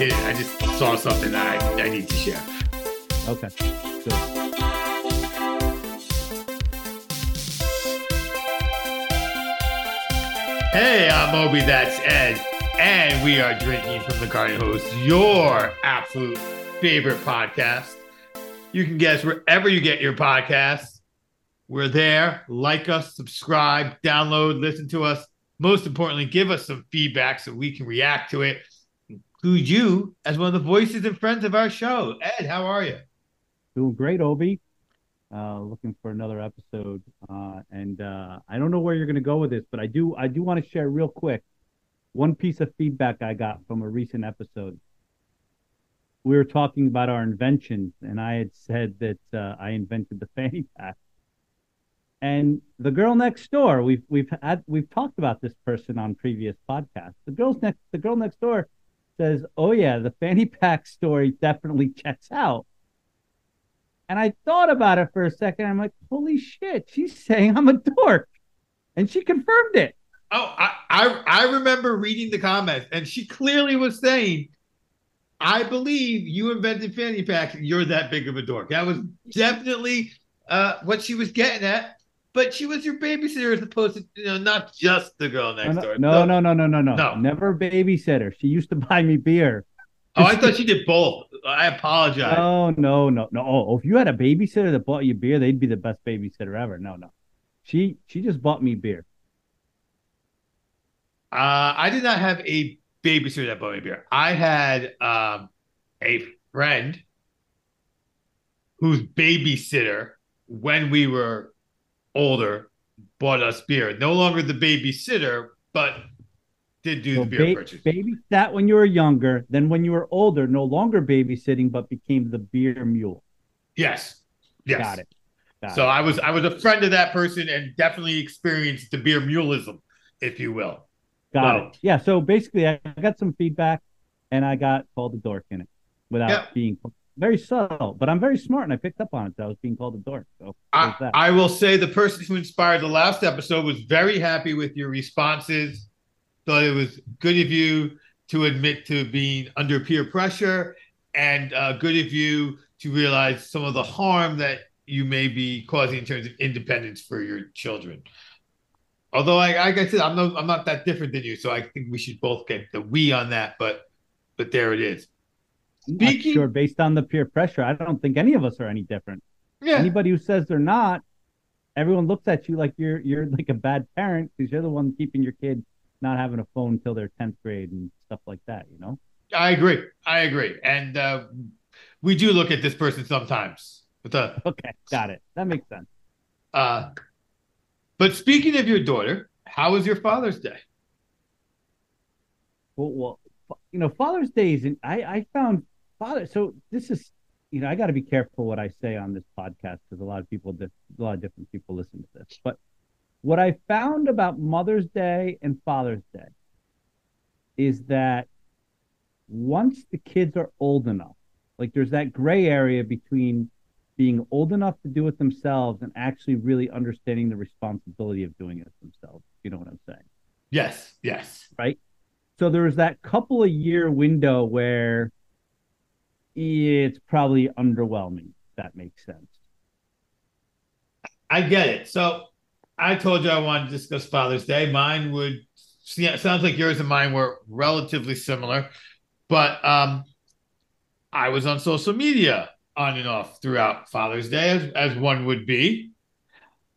didn't. I just saw something that I, I need to share. Okay. Good. Hey, I'm Obi, that's Ed, and we are drinking from the Garden Hose, your absolute favorite podcast. You can guess wherever you get your podcasts. We're there. Like us, subscribe, download, listen to us. Most importantly, give us some feedback so we can react to it. Include you as one of the voices and friends of our show. Ed, how are you? Doing great, Obi. Uh, looking for another episode, uh, and uh, I don't know where you're going to go with this, but I do I do want to share real quick one piece of feedback I got from a recent episode. We were talking about our inventions, and I had said that uh, I invented the fanny pack. And the girl next door, we've we've had we've talked about this person on previous podcasts. The girl's next the girl next door says, "Oh yeah, the fanny pack story definitely checks out." And I thought about it for a second. I'm like, holy shit, she's saying I'm a dork. And she confirmed it. Oh, I, I, I remember reading the comments, and she clearly was saying, I believe you invented fanny packs. You're that big of a dork. That was definitely uh, what she was getting at. But she was your babysitter as opposed to, you know, not just the girl next no, door. No, no, no, no, no, no, No. Never babysitter. She used to buy me beer. Oh, I thought she did both. I apologize. No, no, no, no. Oh, if you had a babysitter that bought you beer, they'd be the best babysitter ever. No, no. She she just bought me beer. Uh, I did not have a babysitter that bought me beer. I had um, a friend whose babysitter, when we were older, bought us beer. No longer the babysitter, but did do So the beer ba- purchase. babysat when you were younger, then when you were older, no longer babysitting, but became the beer mule. yes, yes. Got it. Got So it. I was I was a friend of that person and definitely experienced the beer mulism, if you will. Got Wow. it. Yeah. So basically, I got some feedback, and I got called a dork in it without Yeah. being very subtle. But I'm very smart, and I picked up on it. That I was being called a dork. So I. I will say the person who inspired the last episode was very happy with your responses. Thought it was good of you to admit to being under peer pressure, and uh, good of you to realize some of the harm that you may be causing in terms of independence for your children. Although, I, like I said, I'm no, I'm not that different than you, so I think we should both get the we on that. But, but there it is. Speaking- sure based on the peer pressure. I don't think any of us are any different. Yeah, Anybody who says they're not, everyone looks at you like you're you're like a bad parent because you're the one keeping your kid not having a phone until they're tenth grade and stuff like that. You know. I agree. I agree, and uh, we do look at this person sometimes with a Okay, got it. That makes sense. Uh, but speaking of your daughter, how was your Father's Day? Well, well, you know, Father's Day is. I I found father. So this is, you know, I got to be careful what I say on this podcast because a lot of people, a lot of different people listen to this. But what I found about Mother's Day and Father's Day is that once the kids are old enough, like there's that gray area between being old enough to do it themselves and actually really understanding the responsibility of doing it themselves. You know what I'm saying? Yes, yes. Right? So there was that couple of year window where it's probably underwhelming. That makes sense. I get it. So I told you I wanted to discuss Father's Day. Mine would it sounds like yours and mine were relatively similar, but um I was on social media on and off throughout Father's Day as, as one would be.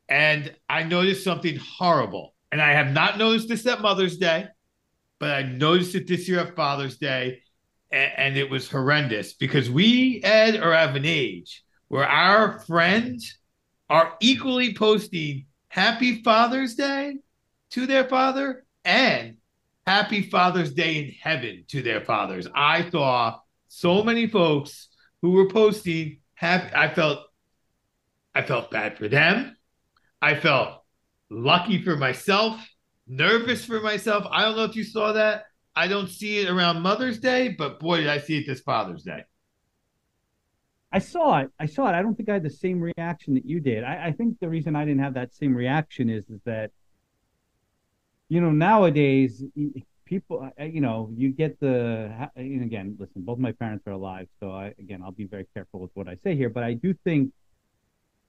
And I noticed something horrible. And I have not noticed this at Mother's Day, but I noticed it this year at Father's Day. And, and it was horrendous because we, Ed, are of an age where our friends are equally posting Happy Father's Day to their father and Happy Father's Day in heaven to their fathers. I saw so many folks who were posting happy. I felt, I felt bad for them. I felt lucky for myself, nervous for myself. I don't know if you saw that. I don't see it around Mother's Day, but boy, did I see it this Father's Day. I saw it. I saw it. I don't think I had the same reaction that you did. I, I think the reason I didn't have that same reaction is, is that, you know, nowadays, people, you know, you get the. And again, listen, both my parents are alive, so I again, I'll be very careful with what I say here. But I do think,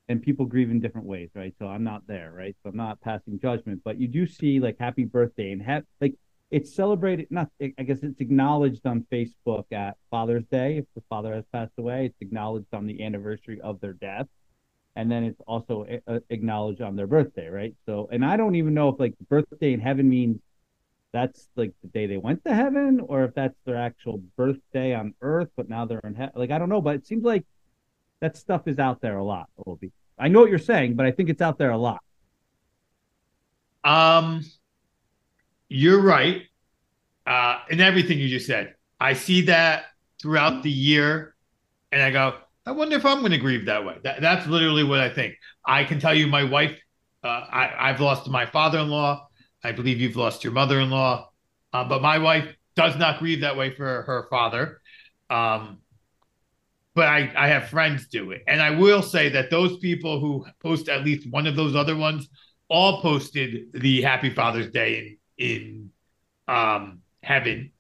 and people grieve in different ways, right? So I'm not there, right? So I'm not passing judgment, but you do see like happy birthday and have like it's celebrated. Not, I guess it's acknowledged on Facebook at Father's Day if the father has passed away. It's acknowledged on the anniversary of their death and then it's also acknowledged on their birthday, right? So, and I don't even know if like birthday in heaven means that's like the day they went to heaven, or if that's their actual birthday on earth, but now they're in heaven. Like I don't know, but it seems like that stuff is out there a lot. Obi, I know what you're saying, but I think it's out there a lot. Um, you're right. Uh, in everything you just said, I see that throughout the year, and I go, I wonder if I'm going to grieve that way. That, that's literally what I think. I can tell you, my wife, uh, I, have lost my father-in-law. I believe you've lost your mother-in-law, uh, but my wife does not grieve that way for her father. Um, but I, I have friends do it, and I will say that those people who post at least one of those other ones all posted the Happy Father's Day in um, heaven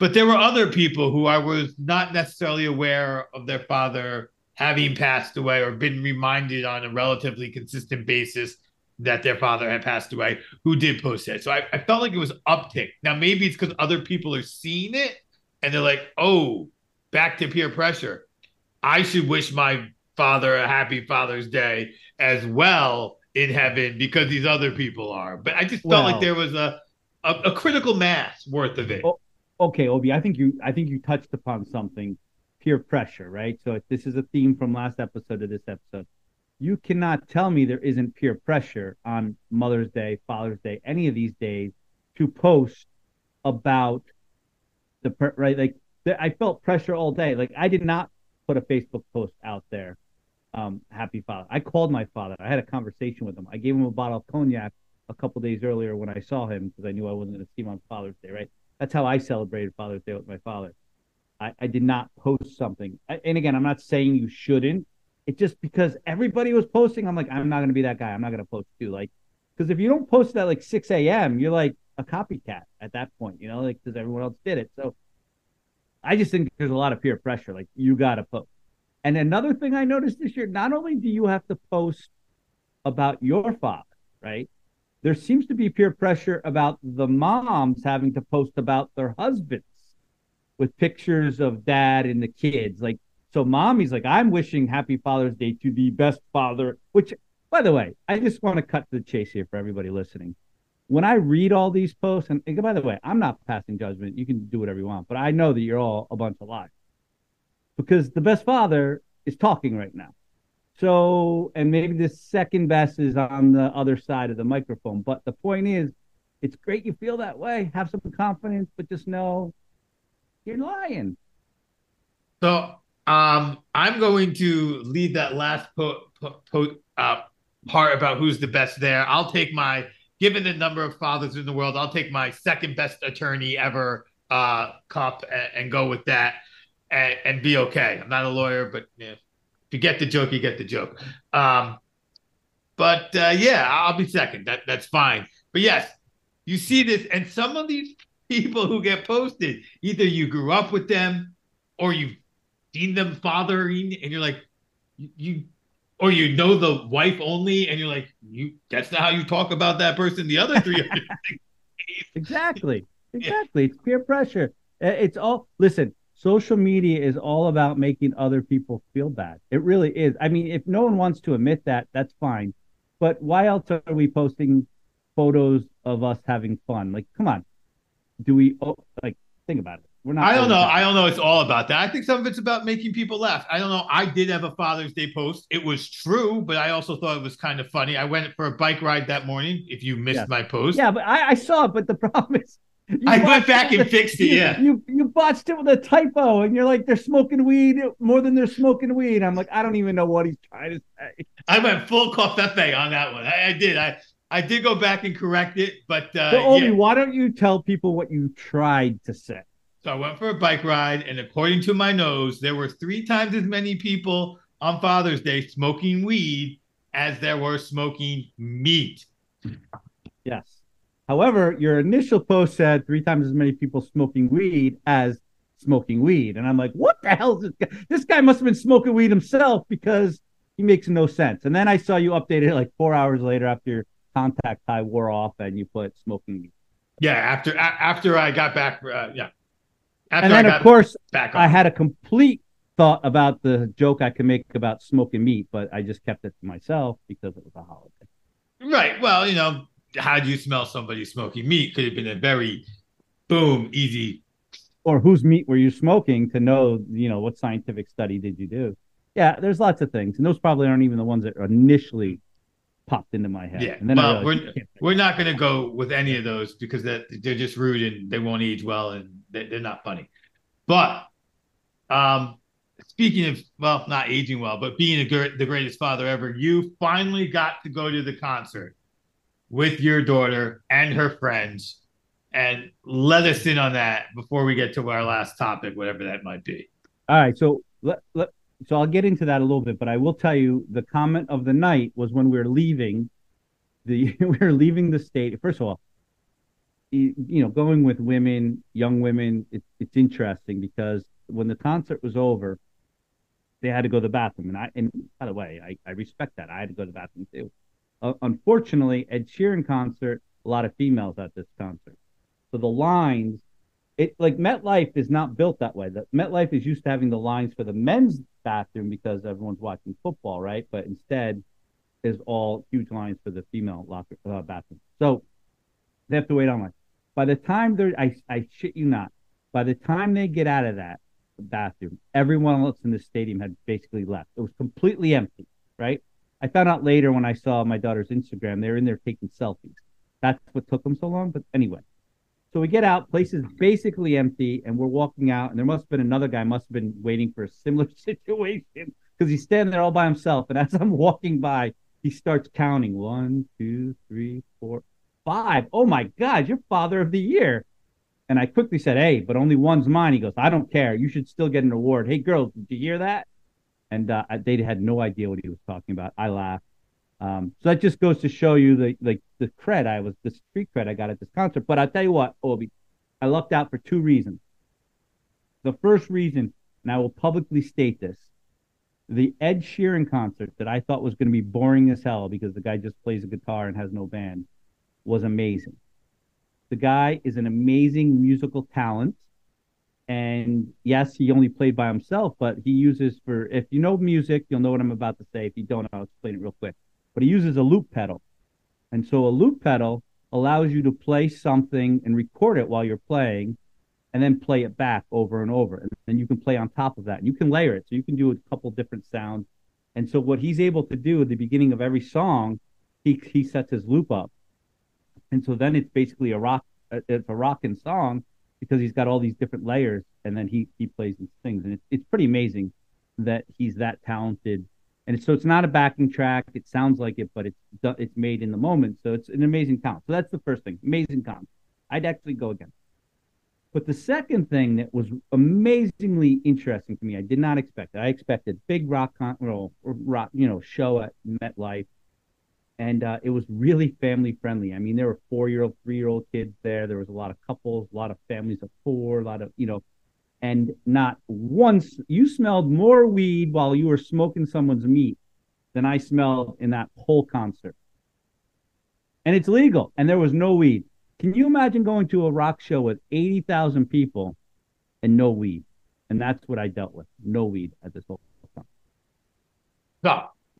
but there were other people who I was not necessarily aware of their father having passed away or been reminded on a relatively consistent basis that their father had passed away who did post it. So I, I felt like it was uptick. Now maybe it's because other people are seeing it and they're like, oh, back to peer pressure. I should wish my father a happy Father's Day as well in heaven because these other people are. But I just felt well, like there was a, a, a critical mass worth of it. Oh, okay, Obi, I think you I think you touched upon something peer pressure, right? So this is a theme from last episode to this episode. You cannot tell me there isn't peer pressure on Mother's Day, Father's Day, any of these days to post about the right like I felt pressure all day. Like I did not put a Facebook post out there. Um, happy father. I called my father. I had a conversation with him. I gave him a bottle of cognac a couple days earlier when I saw him because I knew I wasn't going to see him on Father's Day, right? That's how I celebrated Father's Day with my father. I, I did not post something. I, and again, I'm not saying you shouldn't. It's just because everybody was posting. I'm like, I'm not going to be that guy. I'm not going to post too. Like, because if you don't post at like 6 a.m., you're like a copycat at that point, you know, like because everyone else did it. So I just think there's a lot of peer pressure. Like, you got to post. And another thing I noticed this year, not only do you have to post about your father, right? There seems to be peer pressure about the moms having to post about their husbands with pictures of dad and the kids. Like, so mommy's like, I'm wishing happy Father's Day to the best father, which, by the way, I just want to cut to the chase here for everybody listening. When I read all these posts, and, and by the way, I'm not passing judgment. You can do whatever you want, but I know that you're all a bunch of lies because the best father is talking right now. So, and maybe the second best is on the other side of the microphone. But the point is, it's great you feel that way. Have some confidence, but just know you're lying. So, um, I'm going to leave that last po- po- po- uh, part about who's the best there. I'll take my, given the number of fathers in the world, I'll take my second best attorney ever uh, cup and, and go with that and, and, be okay. I'm not a lawyer, but know, if you get the joke, you get the joke. Um, but uh, yeah, I'll be second. That that's fine. But yes, you see this, and some of these people who get posted, either you grew up with them, or you've seen them fathering, and you're like, you, you or you know the wife only, and you're like, you that's not how you talk about that person. The other three. exactly. Exactly. It's peer pressure. It's all listen social media is all about making other people feel bad. It really is. I mean, if no one wants to admit that, that's fine. But why else are we posting photos of us having fun? Like, come on. Do we oh, like think about it? We're not I don't know. I don't know. It's all about that. I think some of it's about making people laugh. I don't know. I did have a Father's Day post. It was true, but I also thought it was kind of funny. I went for a bike ride that morning. If you missed yes. my post, yeah, but I, I saw it. But the problem is, I went back and fixed it. Yeah, you you botched it with a typo, and you're like, they're smoking weed more than they're smoking weed. I'm like, I don't even know what he's trying to say. I went full covfefe on that one. I, I, did. I I did go back and correct it, but uh, so, Obi, yeah. why don't you tell people what you tried to say? So I went for a bike ride, and according to my nose, there were three times as many people on Father's Day smoking weed as there were smoking meat. Yes. However, your initial post said three times as many people smoking weed as smoking weed. And I'm like, what the hell is this guy? This guy must have been smoking weed himself because he makes no sense. And then I saw you update it like four hours later after your contact tie wore off and you put smoking weed. Yeah, after after I got back, uh, yeah. After and then, of course, back I had a complete thought about the joke I could make about smoking meat, but I just kept it to myself because it was a holiday. Right. Well, you know, how do you smell somebody smoking meat? Could have been a very boom, easy. Or whose meat were you smoking to know, you know, what scientific study did you do? Yeah, there's lots of things. And those probably aren't even the ones that initially popped into my head. Yeah. And then well, we're, we're not going to go with any of those because that they're just rude and they won't age well and they're not funny. But um, speaking of, well, not aging well, but being a, the greatest father ever, you finally got to go to the concert with your daughter and her friends and let us in on that before we get to our last topic, whatever that might be. All right. So let, let, so I'll get into that a little bit, but I will tell you the comment of the night was when we were leaving the we were leaving the state. First of all, you, you know, going with women, young women, it, it's interesting because when the concert was over, they had to go to the bathroom, and I and by the way, I, I respect that. I had to go to the bathroom too. Uh, unfortunately, Ed Sheeran concert, a lot of females at this concert. So the lines, it like MetLife is not built that way. The MetLife is used to having the lines for the men's bathroom because everyone's watching football, right? But instead, is all huge lines for the female locker uh, bathroom. So they have to wait online. By the time they're, I, I shit you not, by the time they get out of that bathroom, everyone else in the stadium had basically left. It was completely empty, right? I found out later when I saw my daughter's Instagram, they were in there taking selfies. That's what took them so long. But anyway, so we get out, place is basically empty, and we're walking out, and there must have been another guy, must have been waiting for a similar situation because he's standing there all by himself. And as I'm walking by, he starts counting one, two, three, four, five. Oh my God, you're father of the year. And I quickly said, Hey, but only one's mine. He goes, I don't care. You should still get an award. Hey, girls, did you hear that? And uh, they had no idea what he was talking about. I laughed. Um, so that just goes to show you the like the cred I was the street cred I got at this concert. But I'll tell you what, Obi, I lucked out for two reasons. The first reason, and I will publicly state this, the Ed Sheeran concert that I thought was going to be boring as hell because the guy just plays a guitar and has no band was amazing. The guy is an amazing musical talent. And yes, he only played by himself, but he uses for if you know music, you'll know what I'm about to say. If you don't, I'll explain it real quick. But he uses a loop pedal. And so a loop pedal allows you to play something and record it while you're playing and then play it back over and over. And then you can play on top of that. You can layer it. So you can do a couple different sounds. And so what he's able to do at the beginning of every song, he he sets his loop up. And so then it's basically a rock it's a rocking song because he's got all these different layers and then he he plays these things and it's, it's pretty amazing that he's that talented. And so it's not a backing track. It sounds like it but it's it's made in the moment. So it's an amazing talent. So that's the first thing. Amazing talent. I'd actually go again. But the second thing that was amazingly interesting to me i did not expect it. I expected big rock con- well, rock you know show at metlife and uh, it was really family friendly. I mean, there were four year old, three year old kids there. There was a lot of couples, a lot of families of four, a lot of you know, and not once you smelled more weed while you were smoking someone's meat than I smelled in that whole concert. And it's legal, and there was no weed. Can you imagine going to a rock show with eighty thousand people and no weed? And that's what I dealt with. No weed at this whole time. So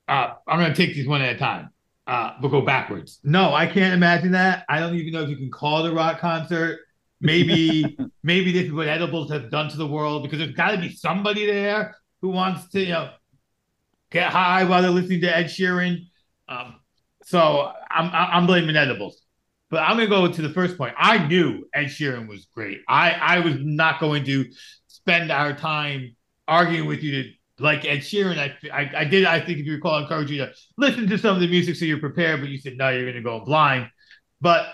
uh, I'm going to take these one at a time uh, but go backwards. No, I can't imagine that. I don't even know if you can call it a rock concert. Maybe, maybe this is what edibles have done to the world because there's got to be somebody there who wants to, you know, get high while they're listening to Ed Sheeran. Um, so I'm I'm blaming edibles. But I'm gonna go to the first point. I knew Ed Sheeran was great. I I was not going to spend our time arguing with you to like Ed Sheeran, I, I, I did. I think if you recall, encourage you to listen to some of the music so you're prepared. But you said no, you're going to go blind. But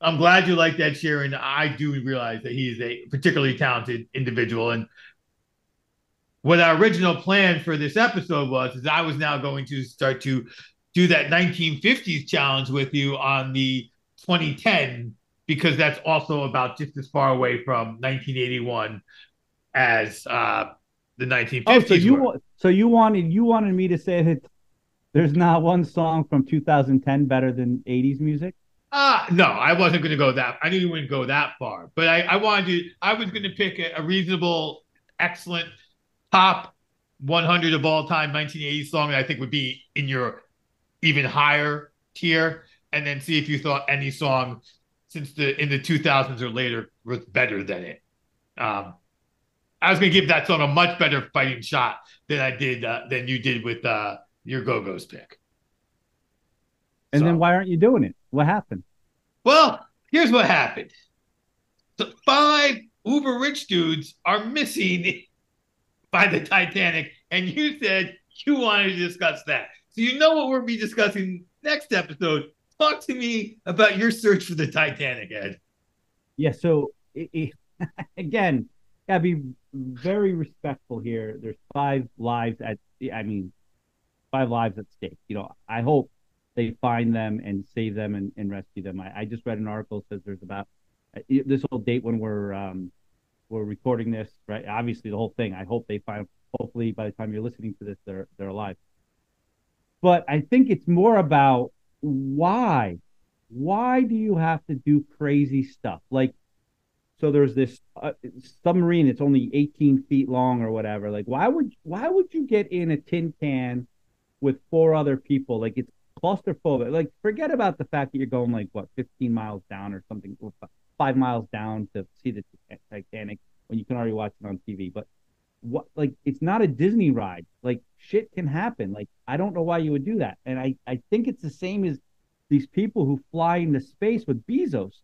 I'm glad you liked Ed Sheeran. I do realize that he is a particularly talented individual. And what our original plan for this episode was is I was now going to start to do that 1950s challenge with you on the 2010 because that's also about just as far away from 1981 as uh, the 1950s. Oh, so you were. so you wanted you wanted me to say that there's not one song from 2010 better than 80s music? Uh no, I wasn't going to go that. I knew you wouldn't go that far, but I, I wanted to. I was going to pick a, a, reasonable, excellent top 100 of all time 1980s song that I think would be in your even higher tier, and then see if you thought any song since the in the 2000s or later was better than it. Um, I was going to give that song a much better fighting shot than I did uh, than you did with uh, your Go Go's pick. And so. then why aren't you doing it? What happened? Well, here's what happened. The five uber rich dudes are missing by the Titanic, and you said you wanted to discuss that. So you know what we'll be discussing next episode. Talk to me about your search for the Titanic, Ed. Yeah. So it, it, again, gotta be very respectful here. There's five lives at. I mean, five lives at stake. You know, I hope they find them and save them and, and rescue them. I, I, just read an article says there's about uh, this whole date when we're um, we're recording this, right? Obviously, the whole thing. I hope they find. Hopefully, by the time you're listening to this, they're they're alive. But I think it's more about why. Why do you have to do crazy stuff? Like, so there's this uh, submarine. It's only 18 feet long or whatever. Like, why would why would you get in a tin can with four other people? Like, it's claustrophobic. Like, forget about the fact that you're going like what 15 miles down or something, or five miles down to see the Titanic when you can already watch it on TV. But what, like, it's not a Disney ride. Like, shit can happen. Like, I don't know why you would do that. And I, I think it's the same as these people who fly into space with Bezos.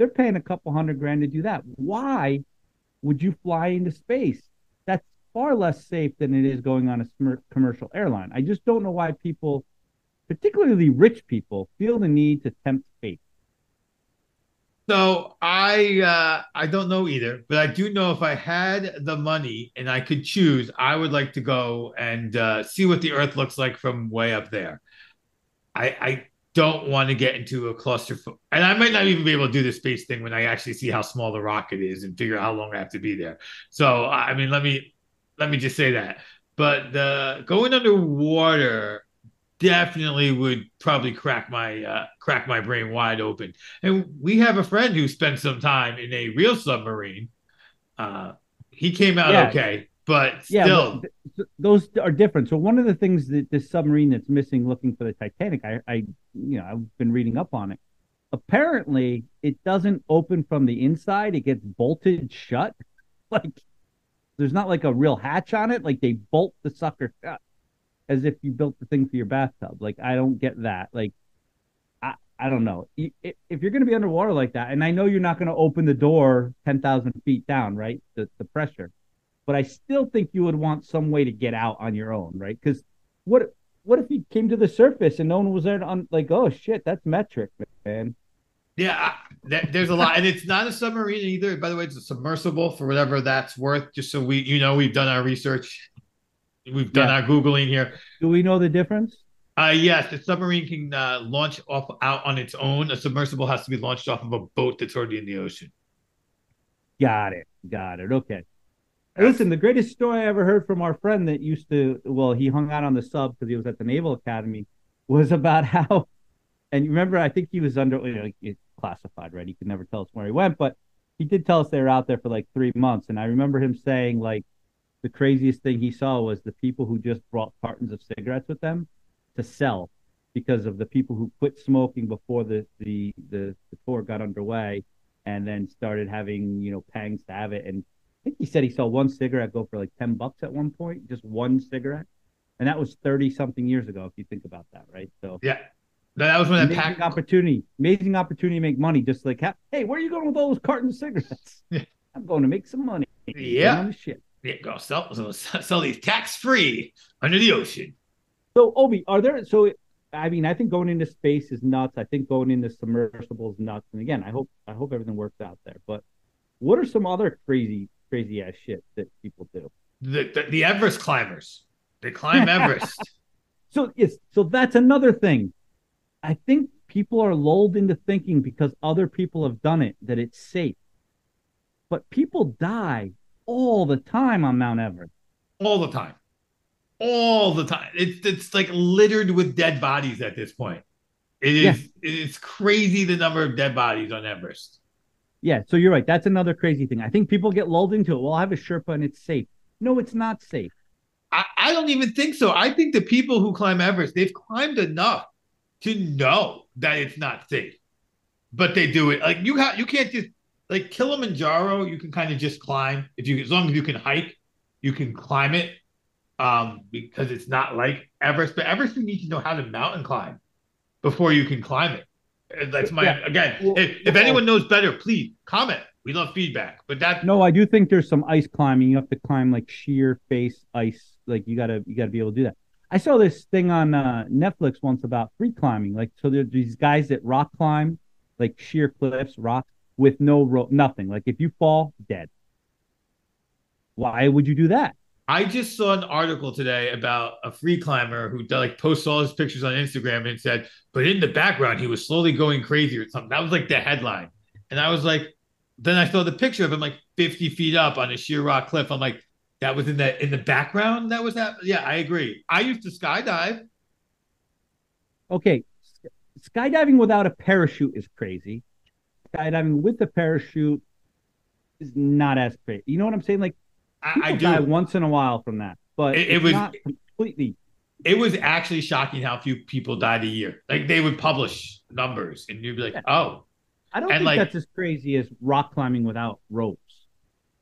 They're paying a couple hundred grand to do that. Why would you fly into space? That's far less safe than it is going on a commercial airline. I just don't know why people particularly rich people, feel the need to tempt fate? So I uh, I don't know either, but I do know if I had the money and I could choose, I would like to go and uh, see what the Earth looks like from way up there. I I don't want to get into a cluster, and I might not even be able to do the space thing when I actually see how small the rocket is and figure out how long I have to be there. So I mean, let me let me just say that. But the going underwater definitely would probably crack my uh, crack my brain wide open. And we have a friend who spent some time in a real submarine. Uh, he came out yeah. okay, but yeah, still, th- those are different. So one of the things that this submarine that's missing, looking for the Titanic, I, I, you know, I've been reading up on it. Apparently, it doesn't open from the inside; it gets bolted shut. Like there's not like a real hatch on it. Like they bolt the sucker shut as if you built the thing for your bathtub. Like I don't get that. Like I I don't know. If you're going to be underwater like that, and I know you're not going to open the door ten thousand feet down, right? The the pressure, but I still think you would want some way to get out on your own, right? Because what what if you came to the surface and no one was there on like, oh shit, that's metric, man. Yeah, there's a lot, and it's not a submarine either. By the way, it's a submersible for whatever that's worth. Just so we, you know, we've done our research. We've done yeah. our googling here. Do we know the difference? Uh, yes, the submarine can uh, launch off out on its own. A submersible has to be launched off of a boat that's already in the ocean. Got it. Got it. Okay. Listen, the greatest story I ever heard from our friend that used to, well, he hung out on the sub because he was at the Naval Academy, was about how, and you remember, I think he was under, you know, classified, right? He could never tell us where he went, but he did tell us they were out there for like three months. And I remember him saying, like, the craziest thing he saw was the people who just brought cartons of cigarettes with them to sell because of the people who quit smoking before the, the, the, the tour got underway and then started having, you know, pangs to have it. And I think he said he saw one cigarette go for like 10 bucks at one point, just one cigarette. And that was 30 something years ago, if you think about that, right? So, yeah. That was when amazing pack opportunity, amazing opportunity to make money. Just like, hey, where are you going with all those cartons of cigarettes? I'm going to make some money. Yeah. Ship. Yeah, go sell, sell these tax free under the ocean. So, Obi, are there? So, I mean, I think going into space is nuts. I think going into submersibles nuts. And again, I hope I hope everything works out there. But what are some other crazy crazy ass shit that people do? The the, the Everest climbers. They climb Everest. so yes, so that's another thing. I think people are lulled into thinking because other people have done it that it's safe. But people die all the time on Mount Everest. All the time. All the time. It's it's like littered with dead bodies at this point. It is yeah. it's crazy the number of dead bodies on Everest. Yeah, so you're right. That's another crazy thing. I think people get lulled into it. Well, I have a Sherpa and it's safe. No, it's not safe. I, I don't even think so. I think the people who climb Everest, they've climbed enough to know that it's not safe. But they do it. Like you you can't just like Kilimanjaro, you can kind of just climb. If you as long as you can hike, you can climb it. Um, because it's not like Everest, but Everest you need to know how to mountain climb before you can climb it. That's my yeah. again. Well, if, if well, anyone knows better, please comment. We love feedback. But that no, I do think there's some ice climbing. You have to climb like sheer face ice. Like you gotta you gotta be able to do that. I saw this thing on uh, Netflix once about free climbing. Like so, there's these guys that rock climb, like sheer cliffs, rock with no rope, nothing. Like if you fall, dead. Why would you do that? I just saw an article today about a free climber who like posts all his pictures on Instagram and said, but in the background he was slowly going crazy or something. That was like the headline, and I was like, then I saw the picture of him like 50 feet up on a sheer rock cliff. I'm like, that was in the in the background. That was that. Yeah, I agree. I used to skydive. Okay, skydiving without a parachute is crazy. Skydiving with a parachute is not as crazy. You know what I'm saying? Like I, I do die once in a while from that, but it, it was completely. It was actually shocking how few people died a year. Like they would publish numbers, and you'd be like, "Oh." I don't and think like, that's as crazy as rock climbing without ropes.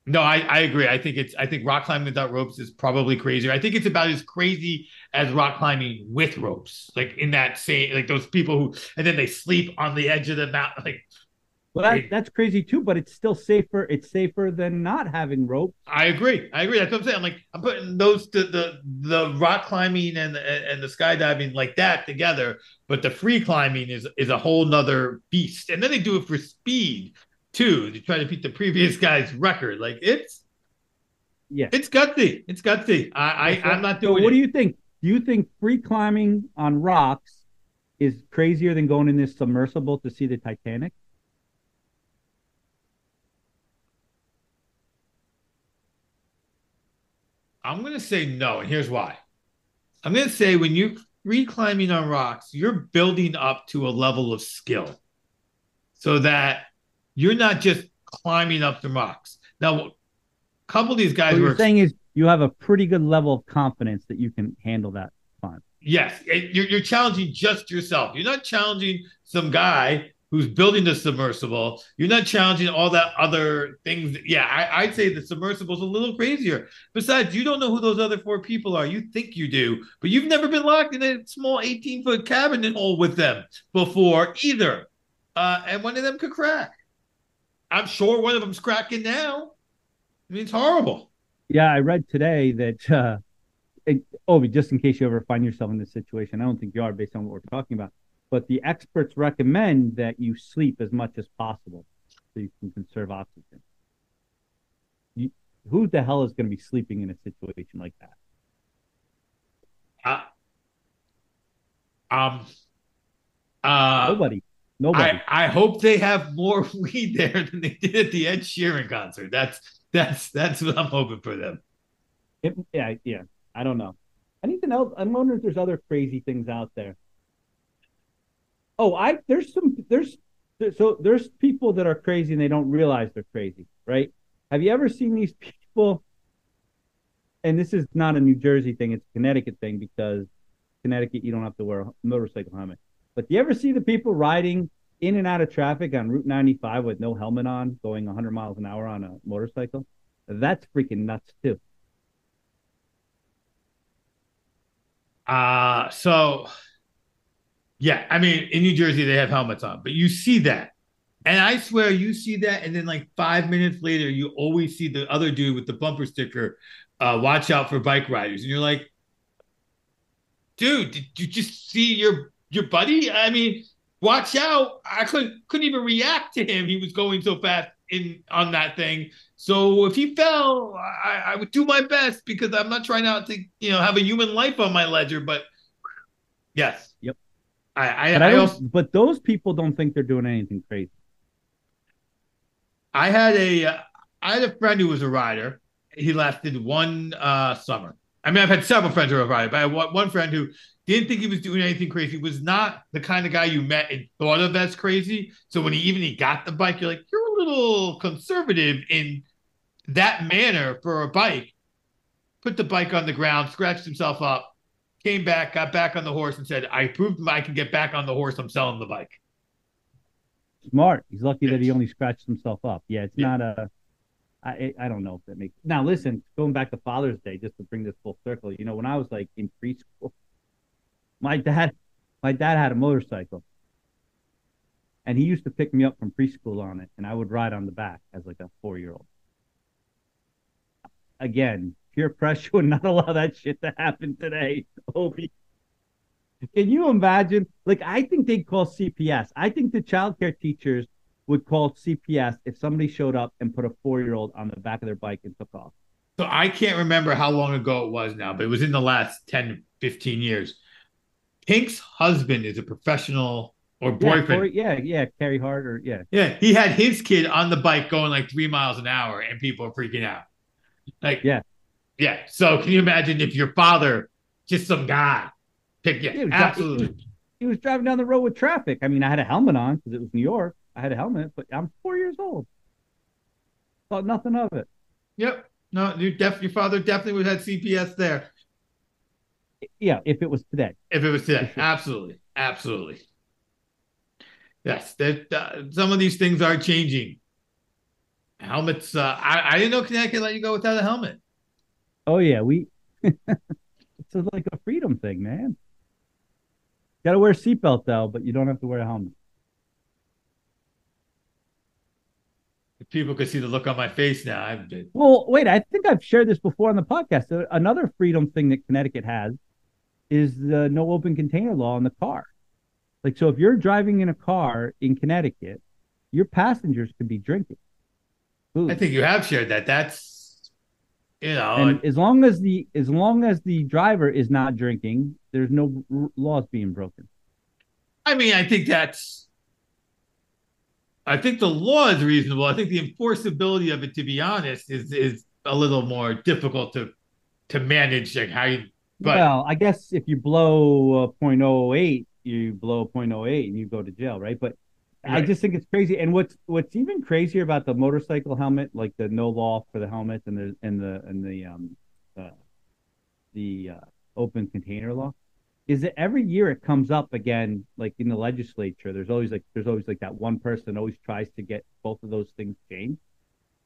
No, I, I agree. I think it's I think rock climbing without ropes is probably crazier. I think it's about as crazy as rock climbing with ropes. Like in that same like those people who and then they sleep on the edge of the mountain. Like well, that, that's crazy too, but it's still safer. It's safer than not having ropes. I agree. I agree. That's what I'm saying. I'm like, I'm putting those the the, the rock climbing and and the skydiving like that together, but the free climbing is is a whole nother beast. And then they do it for speed too to try to beat the previous guy's record. Like it's yeah, it's gutsy. It's gutsy. I, I I'm not doing. So what it. do you think? Do you think free climbing on rocks is crazier than going in this submersible to see the Titanic? I'm going to say no, and here's why. I'm going to say when you're free climbing on rocks, you're building up to a level of skill so that you're not just climbing up the rocks. Now, a couple of these guys what you're saying is you have a pretty good level of confidence that you can handle that climb. Yes, you're, you're challenging just yourself. You're not challenging some guy who's building the submersible. You're not challenging all that other things. Yeah, I, would say the submersible's a little crazier. Besides, you don't know who those other four people are. You think you do, but you've never been locked in a small 18 foot cabin hole with them before either. Uh, and one of them could crack. I'm sure one of them's cracking now. I mean, it's horrible. Yeah, I read today that. Uh, just in case you ever find yourself in this situation, I don't think you are based on what we're talking about but the experts recommend that you sleep as much as possible so you can conserve oxygen. You, who the hell is going to be sleeping in a situation like that? Uh, um, uh, nobody. Nobody. I, I hope they have more weed there than they did at the Ed Sheeran concert. That's that's that's what I'm hoping for them. It, yeah, yeah. I don't know. Anything else? I'm wondering if there's other crazy things out there. Oh, I there's some there's so there's people that are crazy and they don't realize they're crazy, right? Have you ever seen these people? And this is not a New Jersey thing; it's a Connecticut thing because Connecticut you don't have to wear a motorcycle helmet. But do you ever see the people riding in and out of traffic on Route 95 with no helmet on, going 100 miles an hour on a motorcycle? That's freaking nuts too. Uh so yeah, I mean, in New Jersey they have helmets on, but you see that, and I swear you see that, and then like five minutes later, you always see the other dude with the bumper sticker, uh, "Watch out for bike riders," and you're like, dude, did you just see your your buddy? I mean, watch out! I couldn't couldn't even react to him. He was going so fast in on that thing. So if he fell, I, I would do my best because I'm not trying out to you know have a human life on my ledger, but yes. Yep. I, I, But I, I also, but those people don't think they're doing anything crazy. I had a, uh, I had a friend who was a rider. He lasted one uh, summer. I mean, I've had several friends who are riders, but I had one, one friend who didn't think he was doing anything crazy. Was not the kind of guy you met and thought of as crazy. So when he even he got the bike, you're like, you're a little conservative in that manner for a bike. Put the bike on the ground, scratched himself up, came back, got back on the horse, and said, "I proved I can get back on the horse. I'm selling the bike." Smart. He's lucky that he only scratched himself up. Yeah, it's Yeah. not a. I I don't know if that makes. Now listen, going back to Father's Day, just to bring this full circle. You know, when I was like in preschool, my dad, my dad had a motorcycle, and he used to pick me up from preschool on it, and I would ride on the back as like a four year old. Again, peer pressure would not allow that shit to happen today, Obi. Can you imagine? Like, I think they'd call CPS. I think the childcare teachers would call CPS if somebody showed up and put a four year old on the back of their bike and took off. So I can't remember how long ago it was now, but it was in the last 10, 15 years. Pink's husband is a professional or Yeah, boyfriend. Corey- yeah, yeah, Carey Hart or yeah. Yeah, he had his kid on the bike going like three miles an hour, and people are freaking out. Like, Yeah. Yeah. So can you imagine if your father, just some guy, pick yeah, Yeah, he was- absolutely. He was driving down the road with traffic. I mean, I had a helmet on because it was New York. I had a helmet, but I'm four years old. Thought nothing of it. Yep. No, you def- your father definitely would have had CPS there Yeah, if it was today. if it was today. Sure. Absolutely, absolutely. Yes, that uh, some of these things are changing. Helmets. Uh, I, I didn't know Connecticut let you go without a helmet. Oh yeah, we. it's like a freedom thing, man. Got to wear a seatbelt though, but you don't have to wear a helmet. If people could see the look on my face now, I've been. Well, wait, I think I've shared this before on the podcast. Another freedom thing that Connecticut has is the no open container law in the car. Like, so if you're driving in a car in Connecticut, your passengers could be drinking. I think you have shared that. That's, you know, and as long as the as long as the driver is not drinking, there's no r- laws being broken. I mean, I think that's. I think the law is reasonable. I think the enforceability of it, to be honest, is is a little more difficult to to manage. Like how you, but well, I guess if you blow uh, 0.008, you blow 0.08 and you go to jail, right? But I just think it's crazy. And what's what's even crazier about the motorcycle helmet, like the no law for the helmet and the and the and the um uh, the uh, open container law, is that every year it comes up again, like in the legislature. There's always like there's always like that one person always tries to get both of those things changed.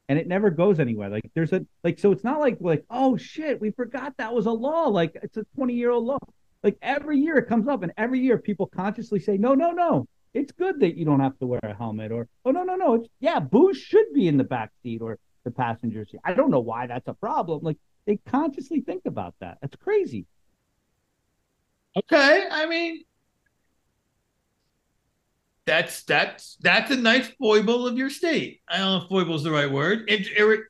And it never goes anywhere. Like there's a like so it's not like like oh shit we forgot that was a law like it's a 20 year old law like every year it comes up and every year people consciously say no no no it's good that you don't have to wear a helmet or oh no no no it's yeah booze should be in the back seat or the passenger seat i don't know why that's a problem like they consciously think about that that's crazy okay. I mean, that's that's that's a nice foible of your state. I don't know if foible is the right word. It's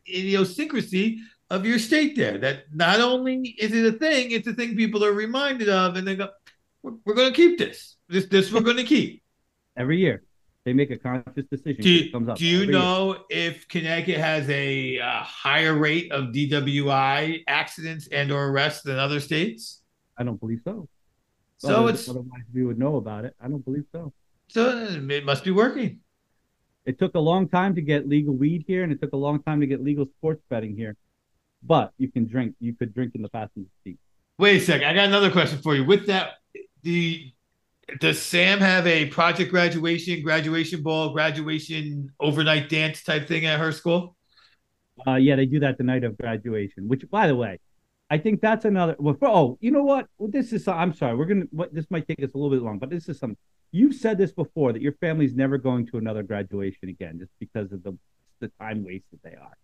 idiosyncrasy of your state there. That not only is it a thing, it's a thing people are reminded of, and they go, "We're, we're going to keep this. This this we're going to keep." Every year they make a conscious decision Do you, comes up do you every year. know if Connecticut has a uh, higher rate of DWI accidents and or arrests than other states? i don't believe so So Otherwise- it's otherwise we would know about it i don't believe so so it must be working. It took a long time to get legal weed here, and it took a long time to get legal sports betting here. But you can drink. You could drink in the passenger seat. Wait a second. I got another question for you. With that, the does Sam have a project graduation, graduation ball, graduation overnight dance type thing at her school? Uh, yeah, they do that the night of graduation. Which, by the way, I think that's another. Well, for, oh, you know what? Well, this is. I'm sorry. We're gonna. What this might take us a little bit long, but this is something You've said this before that your family's never going to another graduation again, just because of the the time wasted they are.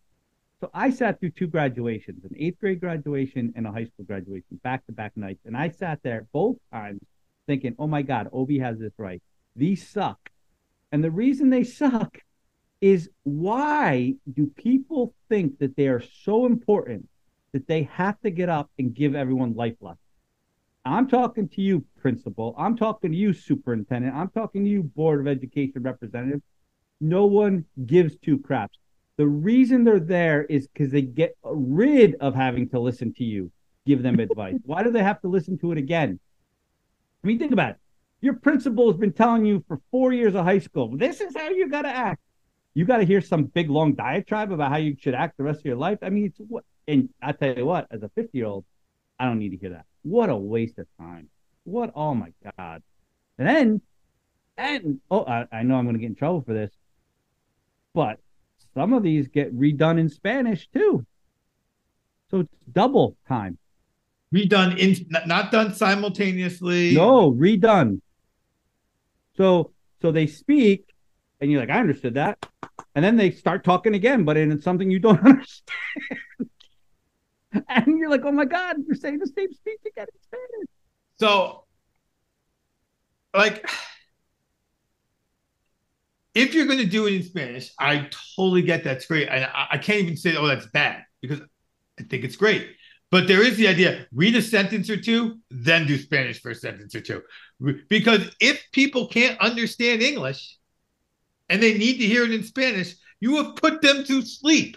So I sat through two graduations, an eighth grade graduation and a high school graduation, back to back nights, and I sat there both times thinking, "Oh my God, Obi has this right. These suck," and the reason they suck is why do people think that they are so important that they have to get up and give everyone life lessons? I'm talking to you, principal. I'm talking to you, superintendent. I'm talking to you, board of education representative. No one gives two craps. The reason they're there is because they get rid of having to listen to you give them advice. Why do they have to listen to it again? I mean, think about it. Your principal has been telling you for four years of high school, this is how you got to act. You got to hear some big long diatribe about how you should act the rest of your life. I mean, it's what, and I tell you what, as a 50 year old, I don't need to hear that. What a waste of time. What, oh my God. And then, and, oh, I, I know I'm going to get in trouble for this, but some of these get redone in Spanish too. So it's double time. Redone in not done simultaneously. No, redone. So so they speak, and you're like, I understood that, and then they start talking again, but in something you don't understand. and you're like, oh my god, you're saying the same speech again in Spanish. So, like, if you're going to do it in Spanish, I totally get that's great. I, I can't even say, oh, that's bad because I think it's great. But there is the idea read a sentence or two, then do Spanish for a sentence or two. Because if people can't understand English and they need to hear it in Spanish, you have put them to sleep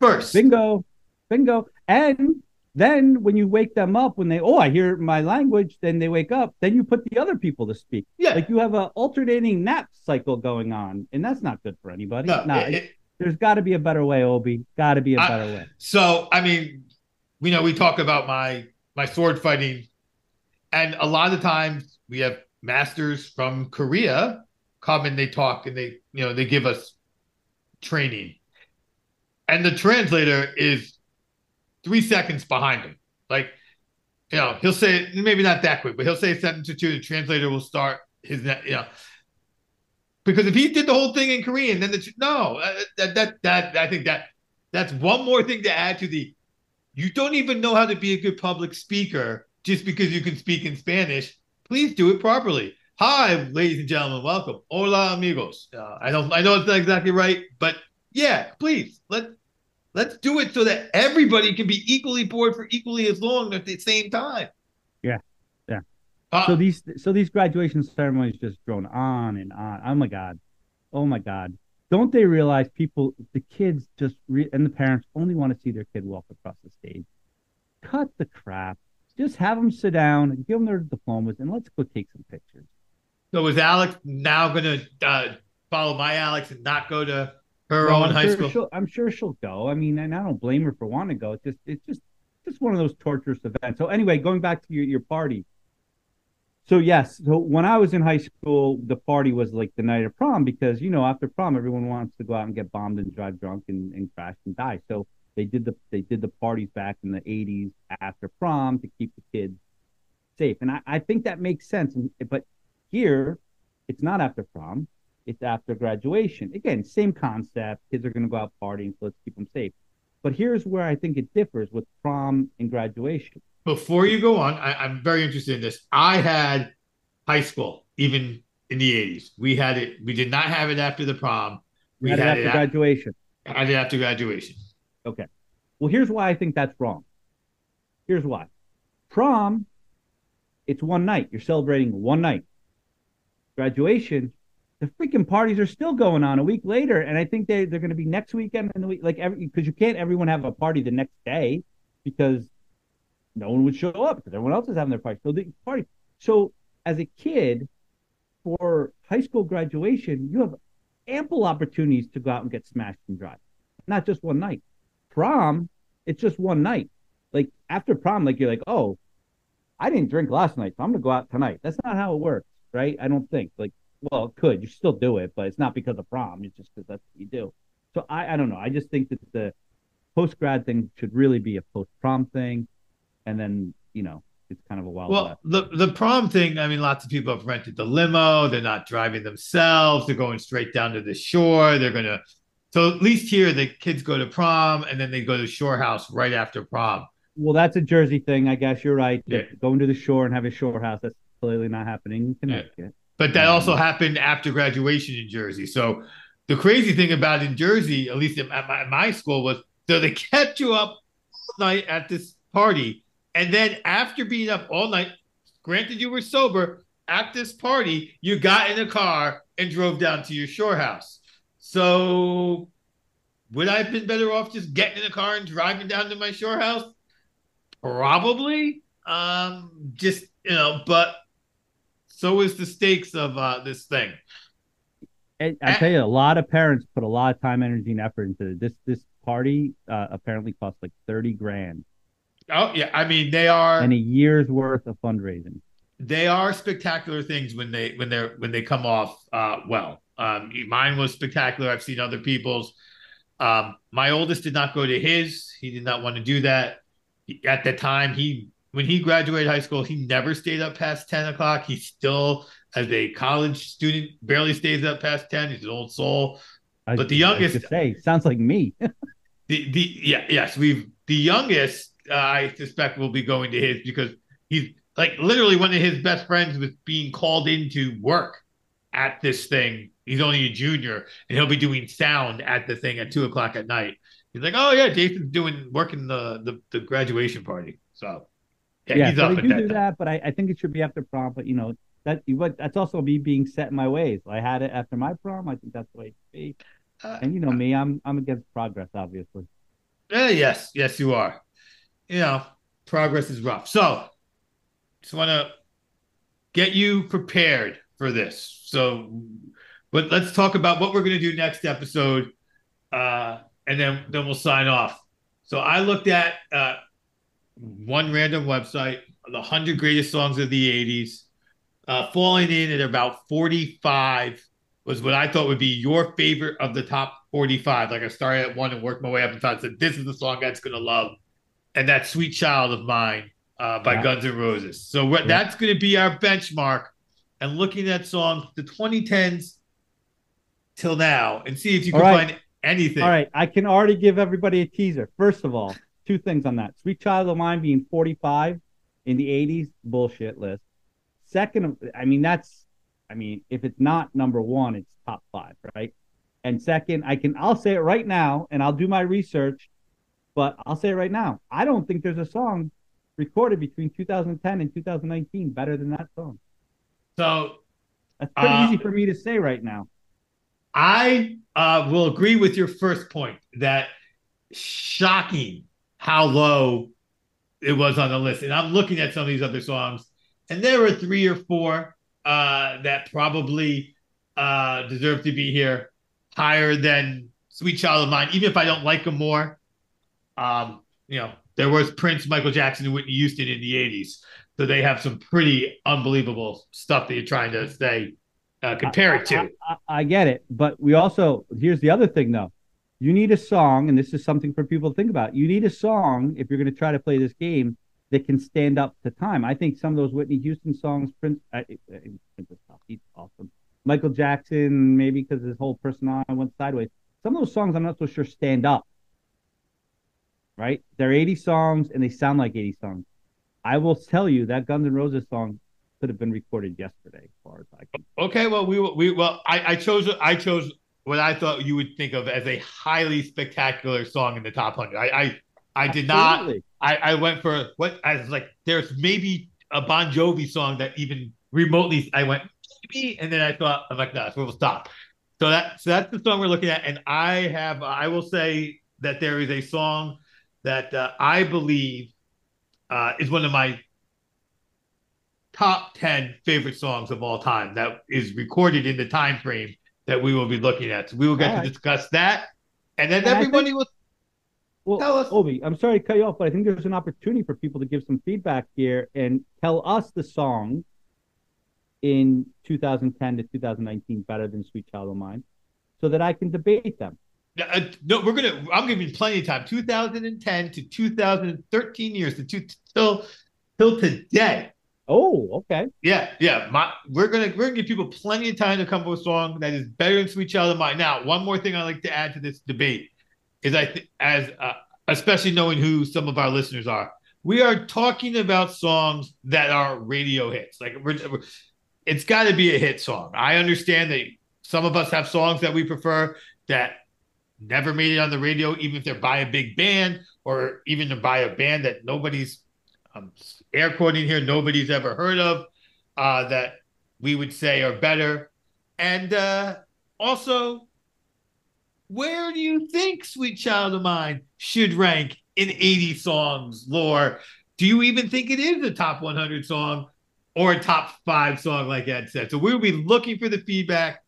first. Bingo. Bingo. And then when you wake them up, when they, oh, I hear my language, then they wake up, then you put the other people to speak. Yeah. Like you have an alternating nap cycle going on, and that's not good for anybody. No, it, it, there's got to be a better way, OB. Got to be a better way. So, I mean, you know, we talk about my my sword fighting, and a lot of times we have masters from Korea come and they talk and they, you know, they give us training, and the translator is three seconds behind him. Like, you know, he'll say maybe not that quick, but he'll say a sentence or two. The translator will start his, you know, because if he did the whole thing in Korean, then the no, uh, that that that I think that that's one more thing to add to the. You don't even know how to be a good public speaker just because you can speak in Spanish. Please do it properly. Hi, ladies and gentlemen, welcome. Hola, amigos. Uh, I don't, I know it's not exactly right, but yeah, please let let's do it so that everybody can be equally bored for equally as long at the same time. Yeah, yeah. Uh, so these so these graduation ceremonies just drone on and on. Oh my god, oh my god! Don't they realize people, the kids just re- and the parents only want to see their kid walk across the stage? Cut the crap. Just have them sit down and give them their diplomas and let's go take some pictures. So is Alex now going to uh, follow my Alex and not go to her well, own I'm high sure school? I'm sure she'll go. I mean, and I don't blame her for wanting to go. It's just, it's just, just one of those torturous events. So anyway, going back to your, your party, so yes, so when I was in high school, the party was like the night of prom because you know after prom everyone wants to go out and get bombed and drive drunk and, and crash and die. So they did the they did the parties back in the '80s after prom to keep the kids safe, and I, I think that makes sense. But here, it's not after prom; it's after graduation. Again, same concept. Kids are going to go out partying, so let's keep them safe. But here's where I think it differs with prom and graduation before you go on, I, am very interested in this. I had high school, even in the 80s. We had it, we did not have it after the prom. We had, had, it after it graduation. Had it after graduation. Okay. Well, here's why I think that's wrong. Here's why. Prom, it's one night. You're celebrating one night. Graduation, the freaking parties are still going on a week later, and I think they they're going to be next weekend and the week like every because you can't everyone have a party the next day because no one would show up because everyone else is having their party. So the party. So as a kid, for high school graduation, you have ample opportunities to go out and get smashed and drive. Not just one night. Prom, it's just one night. Like after prom, like you're like, oh, I didn't drink last night, so I'm gonna go out tonight. That's not how it works, right? I don't think. Like, well, it could. You still do it, but it's not because of prom. It's just because that's what you do. So I, I don't know. I just think that the post grad thing should really be a post prom thing and then you know it's kind of a wild. Well, the the prom thing. I mean, lots of people have rented the limo. They're not driving themselves. They're going straight down to the shore. They're gonna. So at least here, the kids go to prom and then they go to shore house right after prom. Well, that's a Jersey thing, I guess. You're right. Yeah. Going to the shore and have a shore house. That's clearly not happening in Connecticut. Yeah. But that also happened after graduation in Jersey. So the crazy thing about in Jersey, at least at my, at my school, was so they kept you up all night at this party And then after being up all night, granted you were sober, at this party, you got in a car and drove down to your shore house. So would I have been better off just getting in a car and driving down to my shore house? Probably. Um, just you know, but so is the stakes of uh, this thing. And I tell you, a lot of parents put a lot of time, energy, and effort into this. This party uh, apparently cost like thirty grand. Oh yeah, I mean they are, and a year's worth of fundraising. They are spectacular things when they when they're when they come off uh, well. Um, mine was spectacular. I've seen other people's. Um, my oldest did not go to his. He did not want to do that. At the time, he when he graduated high school, he never stayed up past 10 o'clock. He still, as a college student, barely stays up past 10. He's an old soul. I, but the youngest say sounds like me. the the yeah, yes, we've the youngest uh, I suspect will be going to his because he's like literally one of his best friends was being called into work at this thing. He's only a junior and he'll be doing sound at the thing at two o'clock at night. He's like, Oh yeah, Jason's doing working the the, the graduation party. So yeah, yeah so I do that, do that, but I, I think it should be after prom. But you know that, but that's also me being set in my ways. I had it after my prom. I think that's the way it should be. Uh, and you know me, I'm I'm against progress, obviously. Uh, yes, yes, you are. You know, progress is rough. So, just want to get you prepared for this. So, but let's talk about what we're going to do next episode, uh, and then then we'll sign off. So, I looked at uh, one random website, the 100 greatest songs of the 80s. Uh, falling in at about 45 was what I thought would be your favorite of the top 45. Like I started at one and worked my way up and thought, said, this is the song that's going to love. And that Sweet Child of Mine uh, by yeah. Guns N' Roses. So yeah. that's going to be our benchmark. And looking at songs, the 2010s till now, and see if you can right. find anything. All right. I can already give everybody a teaser. First of all, two things on that. Sweet Child of Mine being 45 in the 80s, bullshit list. Second, I mean, that's, I mean, if it's not number one, it's top five, right? And second, I can, I'll say it right now and I'll do my research, but I'll say it right now. I don't think there's a song recorded between 2010 and 2019 better than that song. So that's pretty uh, easy for me to say right now. I uh, will agree with your first point that shocking how low it was on the list. And I'm looking at some of these other songs, and there were three or four uh, that probably uh, deserve to be here higher than Sweet Child of Mine, even if I don't like them more. Um, you know, there was Prince, Michael Jackson, and Whitney Houston in the 80s. So they have some pretty unbelievable stuff that you're trying to say, uh, compare it to. I, I, I get it. But we also, here's the other thing though you need a song, and this is something for people to think about. You need a song if you're going to try to play this game that can stand up to time. I think some of those Whitney Houston songs, Prince, uh, uh he's awesome. Michael Jackson, maybe because his whole personality went sideways. Some of those songs I'm not so sure stand up. Right? They're 80 songs and they sound like 80 songs. I will tell you that Guns N' Roses song could have been recorded yesterday, as far as I can. Okay, well, we we well, I, I chose I chose what I thought you would think of as a highly spectacular song in the top hundred. I I, I did Absolutely. not. I, I went for what I was like. There's maybe a Bon Jovi song that even remotely. I went maybe, and then I thought I'm like, no, so we'll stop. So that so that's the song we're looking at, and I have I will say that there is a song that uh, I believe uh, is one of my top 10 favorite songs of all time that is recorded in the time frame that we will be looking at. So we will get All to right. discuss that, and then and everybody think, will. Well, tell us. OB, I'm sorry to cut you off, but I think there's an opportunity for people to give some feedback here and tell us the song in 2010 to 2019 better than "Sweet Child of Mine," so that I can debate them. Uh, no, we're gonna. I'm giving plenty of time. 2010 to 2013 years to till till today. Oh, okay. Yeah, yeah. My, we're gonna we're gonna give people plenty of time to come up with a song that is better than "Sweet Child of Mine." Now, one more thing I like to add to this debate is I th- as uh, especially knowing who some of our listeners are, we are talking about songs that are radio hits. Like we're, we're it's got to be a hit song. I understand that some of us have songs that we prefer that never made it on the radio, even if they're by a big band or even by a band that nobody's I'm air quoting here, nobody's ever heard of, uh, that we would say are better. And uh, also, where do you think Sweet Child of Mine should rank in 80 songs lore? Do you even think it is a top 100 song or a top five song, like Ed said? So we'll be looking for the feedback.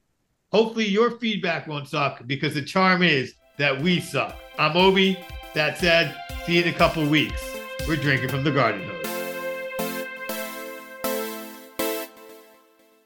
Hopefully, your feedback won't suck because the charm is that we suck. I'm OB. That said, see you in a couple weeks. We're drinking from the garden.